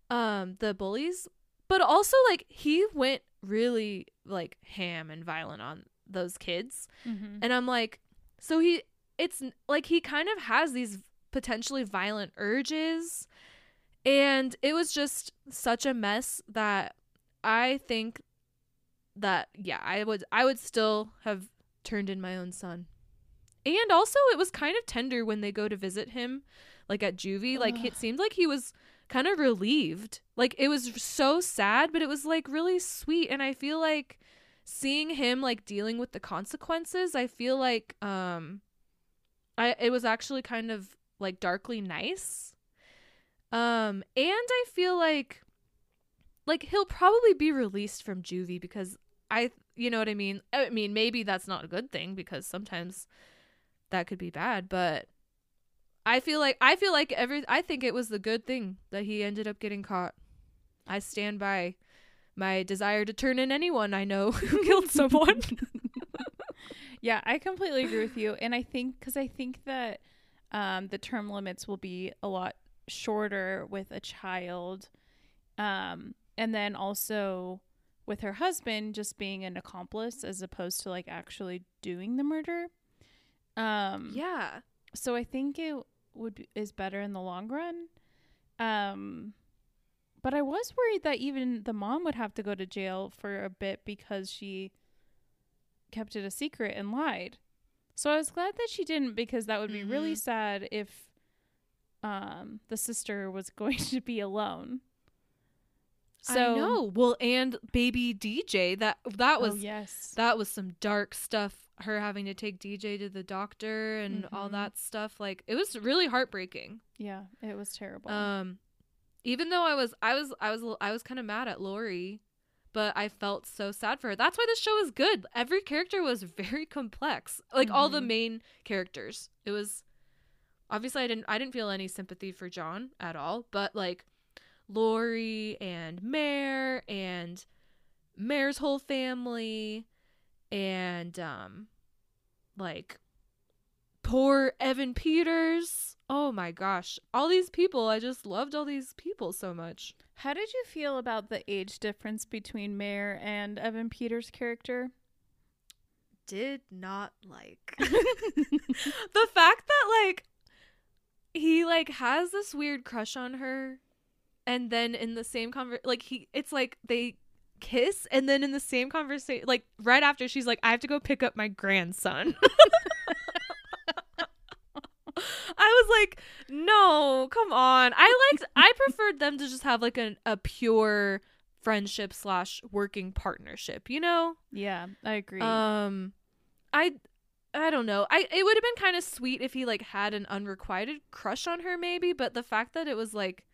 Speaker 1: Um the bullies, but also like he went really like ham and violent on those kids.
Speaker 2: Mhm.
Speaker 1: And I'm like, so he, it's like he kind of has these potentially violent urges. And it was just such a mess that I think that, yeah, I would, I would still have turned in my own son. And also, it was kind of tender when they go to visit him, like at juvie. Like,
Speaker 2: Ugh.
Speaker 1: it seemed like he was kind of relieved. Like, it was so sad, but it was like really sweet. And I feel like seeing him like dealing with the consequences i feel like um i it was actually kind of like darkly nice um and i feel like like he'll probably be released from juvie because i you know what i mean i mean maybe that's not a good thing because sometimes that could be bad but i feel like i feel like every i think it was the good thing that he ended up getting caught i stand by my desire to turn in anyone I know who killed someone.
Speaker 2: Yeah, I completely agree with you, and I think because I think that um, the term limits will be a lot shorter with a child, um, and then also with her husband just being an accomplice as opposed to like actually doing the murder. Um,
Speaker 1: yeah.
Speaker 2: so I think it would be, is better in the long run. Um, but I was worried that even the mom would have to go to jail for a bit because she kept it a secret and lied. So I was glad that she didn't because that would be really
Speaker 1: Mhm.
Speaker 2: sad if um the sister was going to be alone. So
Speaker 1: I know. Well, and baby DJ that that was
Speaker 2: oh, yes.
Speaker 1: that was some dark stuff. Her having to take DJ to the doctor and all
Speaker 2: Mhm.
Speaker 1: that stuff. Like it was really heartbreaking.
Speaker 2: yeah, it was terrible.
Speaker 1: Um, even though I was I was I was I was kind of mad at Lori, but I felt so sad for her. That's why this show is good. Every character was very complex. Like all the
Speaker 2: Mhm.
Speaker 1: main characters. It was obviously I didn't I didn't feel any sympathy for John at all, but like Lori and Mare and Mare's whole family and um like poor Evan Peters. Oh my gosh. All these people, I just loved all these people so much.
Speaker 2: How did you feel about the age difference between Mare and Evan Peters' character?
Speaker 1: Did not like the fact that like he like has this weird crush on her and then in the same conver like he it's like they kiss and then in the same conversation like right after she's like I have to go pick up my grandson. I was like, no, come on. I liked I preferred them to just have like a, a pure friendship slash working partnership, you know?
Speaker 2: Yeah, I agree.
Speaker 1: Um I I don't know. I it would have been kind of sweet if he like had an unrequited crush on her maybe, but the fact that it was like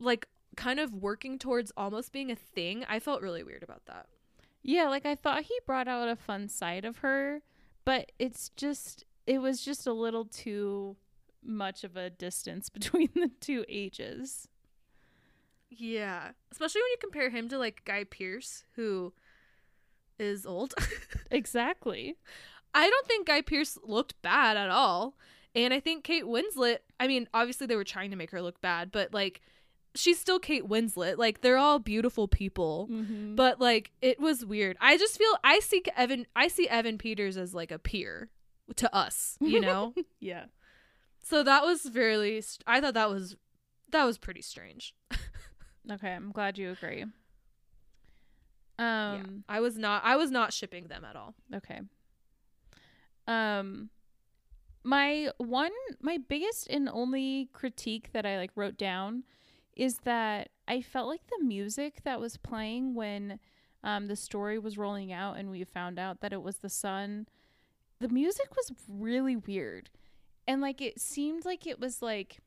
Speaker 1: like kind of working towards almost being a thing, I felt really weird about that.
Speaker 2: Yeah, like I thought he brought out a fun side of her, but it's just it was just a little too much of a distance between the two ages.
Speaker 1: Yeah, especially when you compare him to like Guy Pearce who is old.
Speaker 2: exactly.
Speaker 1: I don't think Guy Pearce looked bad at all. And I think Kate Winslet, I mean, obviously they were trying to make her look bad, but like she's still Kate Winslet. Like they're all beautiful people.
Speaker 2: Mm-hmm.
Speaker 1: But like it was weird. I just feel I see Evan I see Evan Peters as like a peer to us, you know?
Speaker 2: yeah.
Speaker 1: so that was very I thought that was that was pretty strange.
Speaker 2: Okay, I'm glad you agree.
Speaker 1: yeah.
Speaker 2: Um
Speaker 1: I was not I was not shipping them at all.
Speaker 2: okay. Um my one my biggest and only critique that I like wrote down is that I felt like the music that was playing when um the story was rolling out and we found out that it was the son the music was really weird and like it seemed like it was like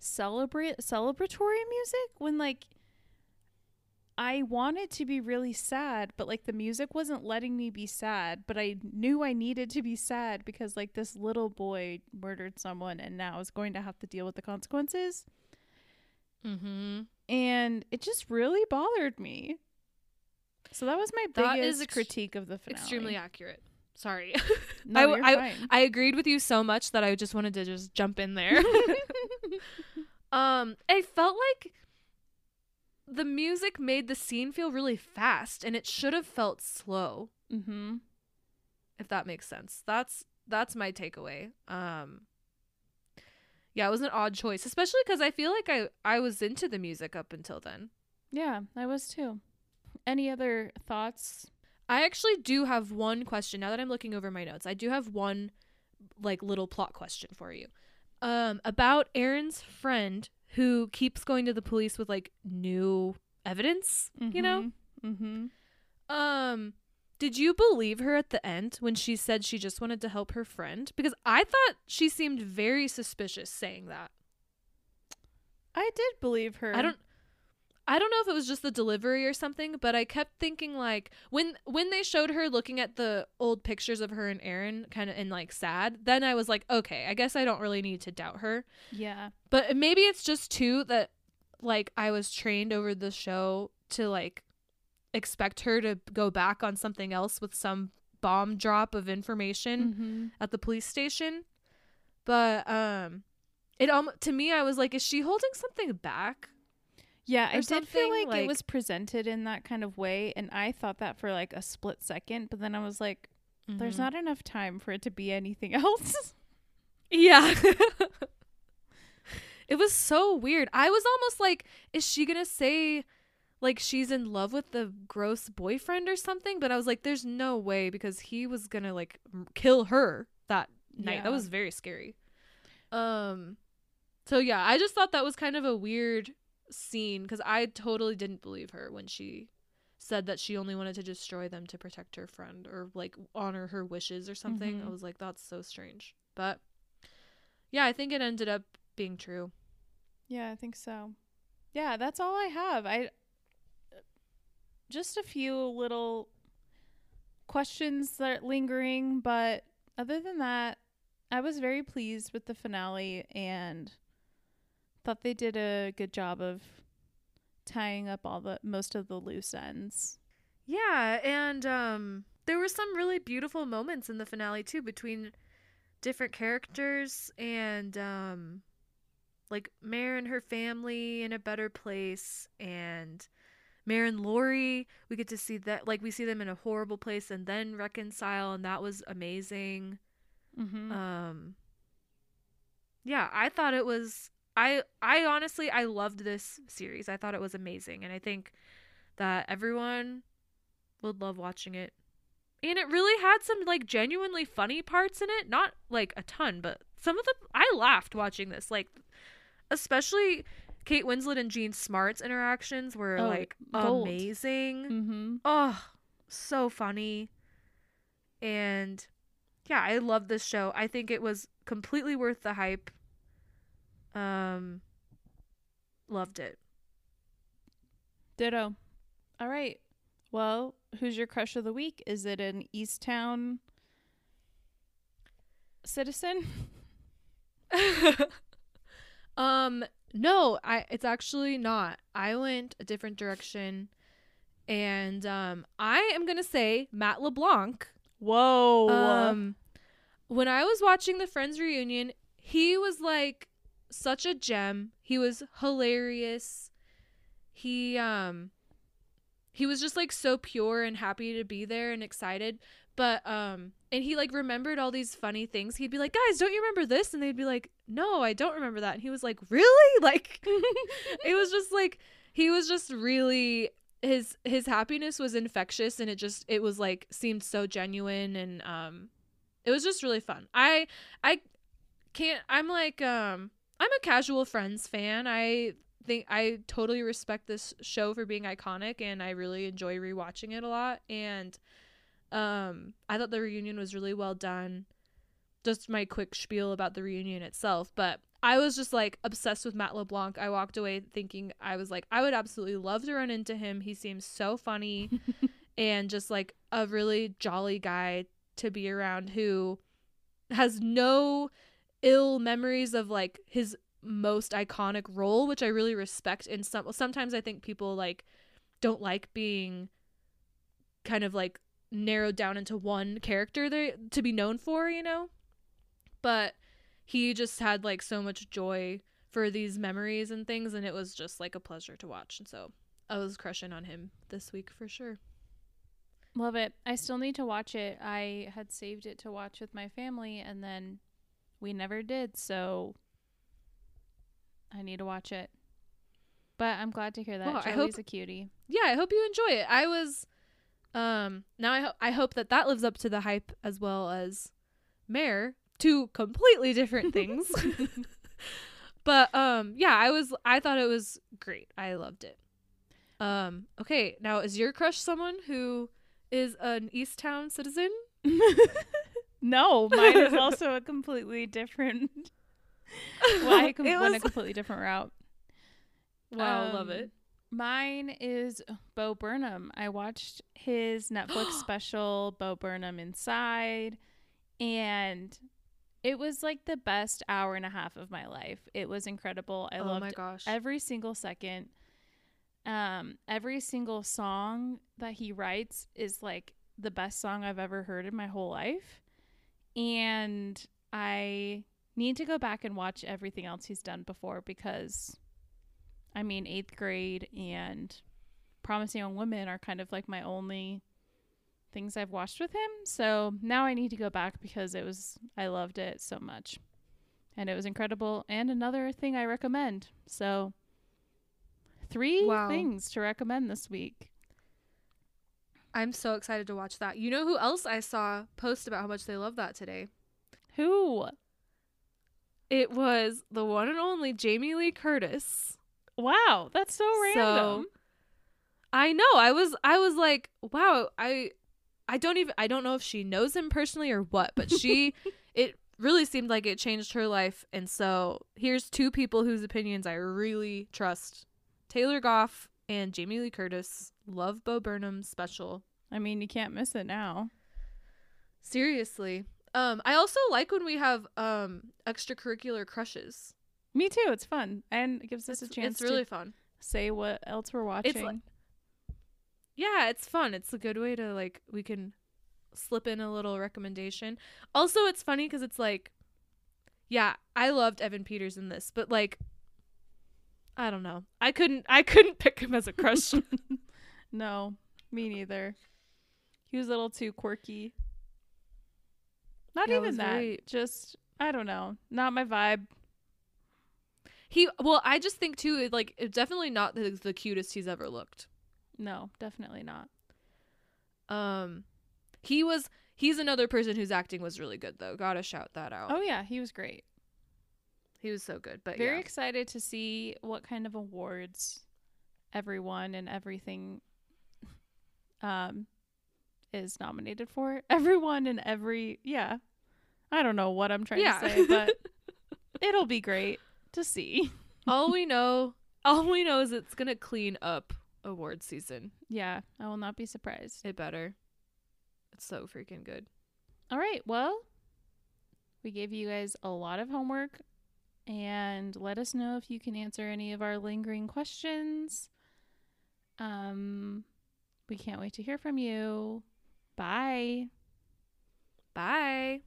Speaker 2: celebrate celebratory music when like I wanted to be really sad, but like the music wasn't letting me be sad, but I knew I needed to be sad because like this little boy murdered someone and now is going to have to deal with the consequences.
Speaker 1: Mm-hmm.
Speaker 2: And it just really bothered me. So that was my
Speaker 1: That
Speaker 2: biggest
Speaker 1: ex-
Speaker 2: critique of the finale.
Speaker 1: Extremely accurate. Sorry.
Speaker 2: No,
Speaker 1: I- I-. I agreed with you so much that I just wanted to just jump in there. um, I felt like the music made the scene feel really fast and it should have felt slow,
Speaker 2: mm-hmm.
Speaker 1: if that makes sense. That's that's my takeaway. Um Yeah, it was an odd choice, especially cuz I feel like I I was into the music up until then.
Speaker 2: Yeah, I was too. Any other thoughts?
Speaker 1: I actually do have one question now that I'm looking over my notes. I do have one like little plot question for you. Um about Erin's friend who keeps going to the police with like new evidence, you know?
Speaker 2: Mm-hmm.
Speaker 1: Um did you believe her at the end when she said she just wanted to help her friend? Because I thought she seemed very suspicious saying that.
Speaker 2: I did believe her.
Speaker 1: I don't I don't know if it was just the delivery or something, but I kept thinking like when when they showed her looking at the old pictures of her and Erin kind of and like sad, then I was like, okay, I guess I don't really need to doubt her.
Speaker 2: Yeah.
Speaker 1: But maybe it's just too that like I was trained over the show to like expect her to go back on something else with some bomb drop of information
Speaker 2: Mm-hmm.
Speaker 1: at the police station. But um it um to me I was like is she holding something back?
Speaker 2: Yeah, I did feel like,
Speaker 1: like-
Speaker 2: it was presented in that kind of way, and I thought that for like a split second, but then I was like, "There's
Speaker 1: Mhm.
Speaker 2: not enough time for it to be anything else."
Speaker 1: Yeah. it was so weird. I was almost like, is she going to say like she's in love with the gross boyfriend or something? But I was like, there's no way because he was going to like m- kill her that night.
Speaker 2: Yeah.
Speaker 1: That was very scary. Um, so yeah, I just thought that was kind of a weird scene because I totally didn't believe her when she said that she only wanted to destroy them to protect her friend or like honor her wishes or something. I
Speaker 2: Mhm.
Speaker 1: was like, that's so strange. But yeah, I think it ended up being true.
Speaker 2: yeah, I think so. Yeah, that's all I have. I just a few little questions that are lingering, but other than that, I was very pleased with the finale and thought they did a good job of tying up all the most of the loose ends.
Speaker 1: Yeah, and um there were some really beautiful moments in the finale too between different characters and um like Mare and her family in a better place and Mare and Lori, we get to see that like we see them in a horrible place and then reconcile and that was amazing.
Speaker 2: Mm-hmm.
Speaker 1: Um Yeah, I thought it was I I honestly I loved this series. I thought it was amazing and I think that everyone would love watching it. And it really had some like genuinely funny parts in it, not like a ton, but some of the I laughed watching this. Like especially Kate Winslet and Jean Smart's interactions were
Speaker 2: Oh,
Speaker 1: like
Speaker 2: gold.
Speaker 1: amazing.
Speaker 2: mm-hmm.
Speaker 1: Oh, so funny. And yeah, I love this show. I think it was completely worth the hype. Um loved it.
Speaker 2: Ditto. All right. Well, who's your crush of the week? Is it an Easttown citizen?
Speaker 1: um no, I it's actually not. I went a different direction and um I am going to say Matt LeBlanc.
Speaker 2: Whoa.
Speaker 1: Um when I was watching the Friends reunion, he was like such a gem. He was hilarious. He um he was just like so pure and happy to be there and excited. But um and he like remembered all these funny things. He'd be like, "Guys, don't you remember this?" And they'd be like, "No, I don't remember that." And he was like, "Really?" Like it was just like he was just really his his happiness was infectious and it just it was like seemed so genuine and um it was just really fun. I I can't I'm like um I'm a casual friends fan. I think I totally respect this show for being iconic and I really enjoy rewatching it a lot and um I thought the reunion was really well done. Just my quick spiel about the reunion itself, but I was just like obsessed with Matt LeBlanc. I walked away thinking I was like I would absolutely love to run into him. He seems so funny and just like a really jolly guy to be around who has no ill memories of like his most iconic role, which I really respect. And some sometimes I think people like don't like being kind of like narrowed down into one character they to be known for, you know. But he just had like so much joy for these memories and things, and it was just like a pleasure to watch. And so I was crushing on him this week for sure.
Speaker 2: Love it. I still need to watch it. I had saved it to watch with my family and then we never did, so I need to watch it. But I'm glad to hear that.
Speaker 1: Well, I
Speaker 2: Joey's
Speaker 1: hope-
Speaker 2: a cutie.
Speaker 1: Yeah, I hope you enjoy it. I was um now I ho- I hope that that lives up to the hype as well as Mare, two completely different things. but um yeah, I was I thought it was great. I loved it. Um okay, now is your crush someone who is an Easttown citizen?
Speaker 2: no, mine is also a completely different. well, I com-
Speaker 1: It
Speaker 2: went a completely different route.
Speaker 1: Wow, I love
Speaker 2: Um,
Speaker 1: it.
Speaker 2: Mine is Bo Burnham. I watched his Netflix special, Bo Burnham Inside, and it was like the best hour and a half of my life. It was incredible. I
Speaker 1: oh
Speaker 2: loved
Speaker 1: my gosh.
Speaker 2: every single second. Um, every single song that he writes is like the best song I've ever heard in my whole life. And I need to go back and watch everything else he's done before because I mean, eighth grade and Promising Young Women are kind of like my only things I've watched with him. So now I need to go back because it was, I loved it so much. And it was incredible. And another thing I recommend. So, three
Speaker 1: Wow.
Speaker 2: things to recommend this week.
Speaker 1: I'm so excited to watch that. You know who else I saw post about how much they love that today?
Speaker 2: Who?
Speaker 1: It was the one and only Jamie Lee Curtis.
Speaker 2: Wow, that's so random.
Speaker 1: I know. I was I was like, wow, I I don't even I don't know if she knows him personally or what, but she it really seemed like it changed her life. And so here's two people whose opinions I really trust. Taylor Goff and Jamie Lee Curtis. Love Bo Burnham's special.
Speaker 2: I mean, you can't miss it now.
Speaker 1: Seriously. Um I also like when we have um extracurricular crushes.
Speaker 2: Me too. It's fun and it gives us
Speaker 1: It's,
Speaker 2: a chance
Speaker 1: it's really
Speaker 2: to
Speaker 1: fun.
Speaker 2: say what else we're watching.
Speaker 1: like- Yeah, it's fun. It's a good way to like we can slip in a little recommendation. Also, it's funny cuz it's like yeah, I loved Evan Peters in this, but like I don't know. I couldn't I couldn't pick him as a crush.
Speaker 2: no, me neither. He was a little too quirky. Not
Speaker 1: Yeah,
Speaker 2: even that.
Speaker 1: very-
Speaker 2: Just I don't know. Not my vibe.
Speaker 1: He well, I just think too like it's definitely not the, the cutest he's ever looked.
Speaker 2: No, definitely not.
Speaker 1: Um he was he's another person whose acting was really good though. Got to shout that out.
Speaker 2: Oh yeah, he was great.
Speaker 1: He was so good. But
Speaker 2: Very
Speaker 1: yeah.
Speaker 2: excited to see what kind of awards everyone and everything um is nominated for. Everyone and every yeah. I don't know what I'm trying
Speaker 1: Yeah.
Speaker 2: to say, but it'll be great to see.
Speaker 1: all we know, all we know is it's gonna clean up award season.
Speaker 2: Yeah, I will not be surprised.
Speaker 1: It better. It's so freaking good.
Speaker 2: All right, well, we gave you guys a lot of homework and let us know if you can answer any of our lingering questions. Um we can't wait to hear from you. Bye.
Speaker 1: Bye.